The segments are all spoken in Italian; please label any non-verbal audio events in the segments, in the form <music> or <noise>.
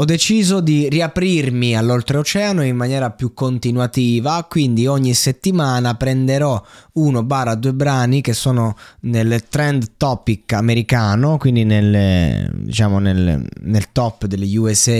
Ho deciso di riaprirmi all'oltreoceano in maniera più continuativa, quindi ogni settimana prenderò uno barra due brani che sono nel trend topic americano, quindi nel, diciamo nel, nel top delle USA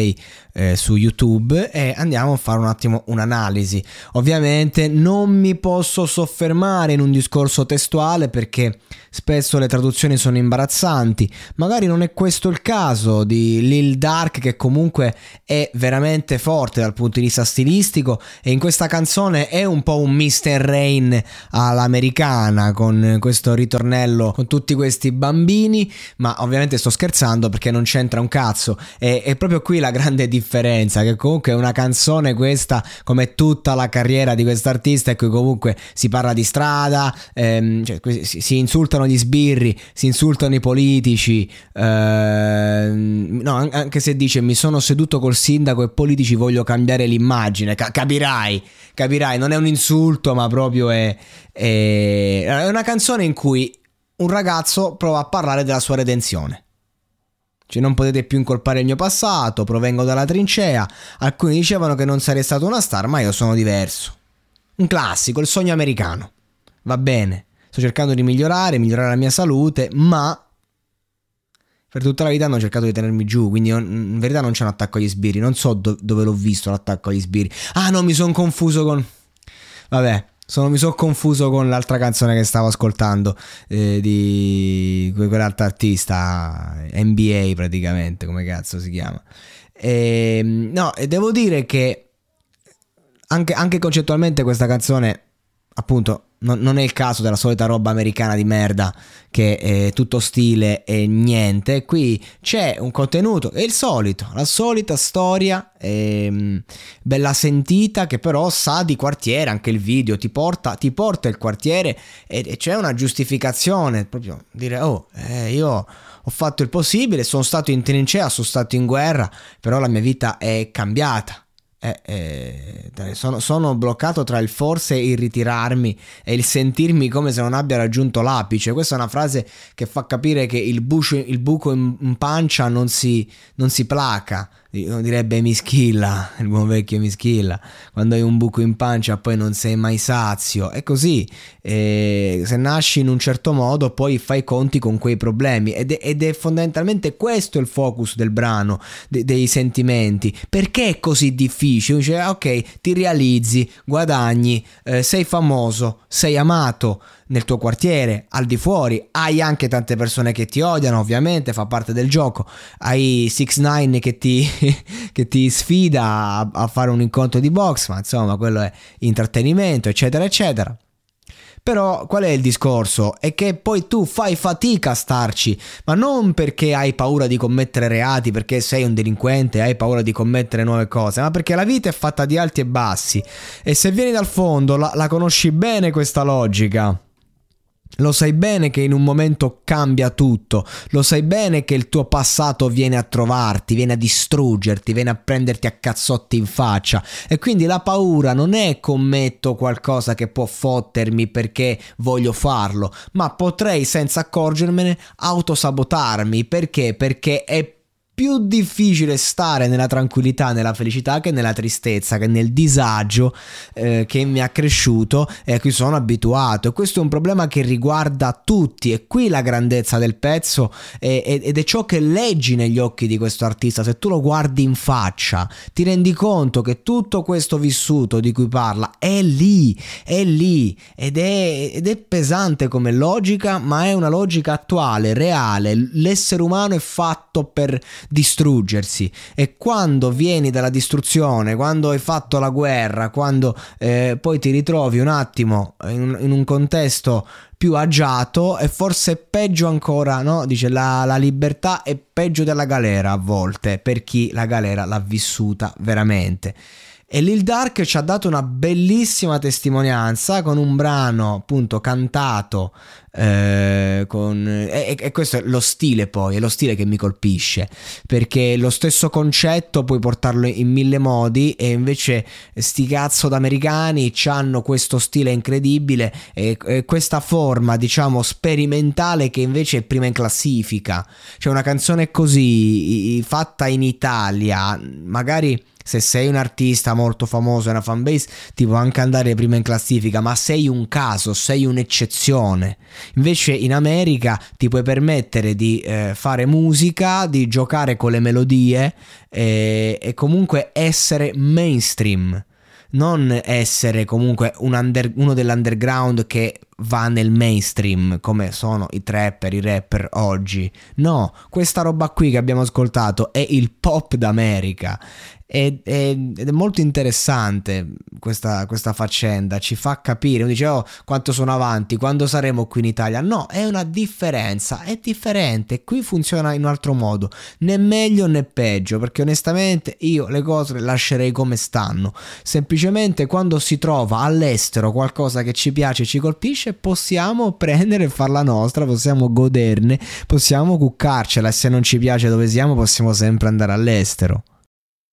eh, su YouTube e andiamo a fare un attimo un'analisi. Ovviamente non mi posso soffermare in un discorso testuale perché spesso le traduzioni sono imbarazzanti, magari non è questo il caso di Lil Dark che comunque comunque è veramente forte dal punto di vista stilistico e in questa canzone è un po' un Mr. Rain all'americana con questo ritornello con tutti questi bambini, ma ovviamente sto scherzando perché non c'entra un cazzo. E, è proprio qui la grande differenza, che comunque è una canzone questa, come tutta la carriera di quest'artista, e qui comunque si parla di strada, ehm, cioè, si, insultano gli sbirri, si insultano i politici, ehm, no, anche se dice mi sono seduto col sindaco e politici voglio cambiare l'immagine. Ca- capirai, capirai, non è un insulto, ma proprio è, è, è una canzone in cui un ragazzo prova a parlare della sua redenzione. Cioè, non potete più incolpare il mio passato, provengo dalla trincea. Alcuni dicevano che non sarei stato una star, ma io sono diverso. Un classico, il sogno americano. Va bene, sto cercando di migliorare, migliorare la mia salute, ma per tutta la vita hanno cercato di tenermi giù, quindi in verità non c'è un attacco agli sbirri, non so do- dove l'ho visto l'attacco agli sbirri. Ah no, mi sono confuso con... Vabbè, sono, mi sono confuso con l'altra canzone che stavo ascoltando eh, di quell'altra artista, NBA praticamente, come cazzo si chiama. E, ehm, no, e devo dire che anche, anche concettualmente questa canzone, appunto, non, non, è il caso della solita roba americana di merda che è tutto stile e niente. Qui c'è un contenuto, è il solito, la solita storia ehm, bella sentita che però sa di quartiere, anche il video ti porta, ti porta il quartiere e, e c'è una giustificazione, proprio dire oh eh, io ho fatto il possibile, sono stato in trincea, sono stato in guerra, però la mia vita è cambiata eh, eh, sono, sono, bloccato tra il forse il ritirarmi e il sentirmi come se non abbia raggiunto l'apice. Questa è una frase che fa capire che il, bucio, il buco in, in pancia non si, non si placa, direbbe Mischilla, <laughs> il buon vecchio Mischilla, quando hai un buco in pancia poi non sei mai sazio, è così, e se nasci in un certo modo poi fai conti con quei problemi ed è, ed è fondamentalmente questo il focus del brano, de, dei sentimenti, perché è così difficile? Dice, ok, ti realizzi, guadagni, eh, sei famoso, sei amato, nel tuo quartiere, al di fuori, hai anche tante persone che ti odiano, ovviamente, fa parte del gioco. Hai 6 9 che ti, <laughs> che ti sfida a, a fare un incontro di box, ma insomma, quello è intrattenimento, eccetera, eccetera. Però qual è il discorso? È che poi tu fai fatica a starci, ma non perché hai paura di commettere reati, perché sei un delinquente, hai paura di commettere nuove cose, ma perché la vita è fatta di alti e bassi. E se vieni dal fondo, la, la conosci bene questa logica Lo sai bene che in un momento cambia tutto, lo sai bene che il tuo passato viene a trovarti, viene a distruggerti, viene a prenderti a cazzotti in faccia. E quindi la paura non è commetto qualcosa che può fottermi perché voglio farlo, ma potrei senza accorgermene autosabotarmi. Perché? Perché è più difficile stare nella tranquillità, nella felicità che nella tristezza, che nel disagio eh, che mi ha cresciuto e a cui sono abituato. E questo è un problema che riguarda tutti e qui la grandezza del pezzo è, è, ed è ciò che leggi negli occhi di questo artista. Se tu lo guardi in faccia, ti rendi conto che tutto questo vissuto di cui parla è lì, è lì ed è, ed è pesante come logica, ma è una logica attuale, reale. L'essere umano è fatto per distruggersi e quando vieni dalla distruzione, quando hai fatto la guerra, quando eh, poi ti ritrovi un attimo in, in un contesto più agiato e forse peggio ancora, no? Dice la, la, libertà è peggio della galera a volte per chi la galera l'ha vissuta veramente. E Lil Dark ci ha dato una bellissima testimonianza con un brano appunto cantato eh, con, e, e, questo è lo stile poi, è lo stile che mi colpisce perché lo stesso concetto puoi portarlo in mille modi e invece sti cazzo d'americani hanno questo stile incredibile e, e questa forma diciamo sperimentale che invece è prima in classifica. C'è una canzone così fatta in Italia, magari se sei un artista molto famoso e una fanbase ti può anche andare prima in classifica, ma sei un caso, sei un'eccezione. Invece in America ti puoi permettere di eh, fare musica, di giocare con le melodie e, e comunque essere mainstream non essere comunque un under, uno dell'underground che va nel mainstream come sono i trapper, i rapper oggi. No, questa roba qui che abbiamo ascoltato è il pop d'America ed è, ed è molto interessante questa, questa, faccenda, ci fa capire, uno dice oh quanto sono avanti, quando saremo qui in Italia, no, è una differenza, è differente, qui funziona in un altro modo, né meglio né peggio, perché onestamente io le cose le lascerei come stanno, semplicemente quando si trova all'estero qualcosa che ci piace, ci colpisce, possiamo prendere e farla nostra, possiamo goderne, possiamo cuccarcela e se non ci piace dove siamo possiamo sempre andare all'estero.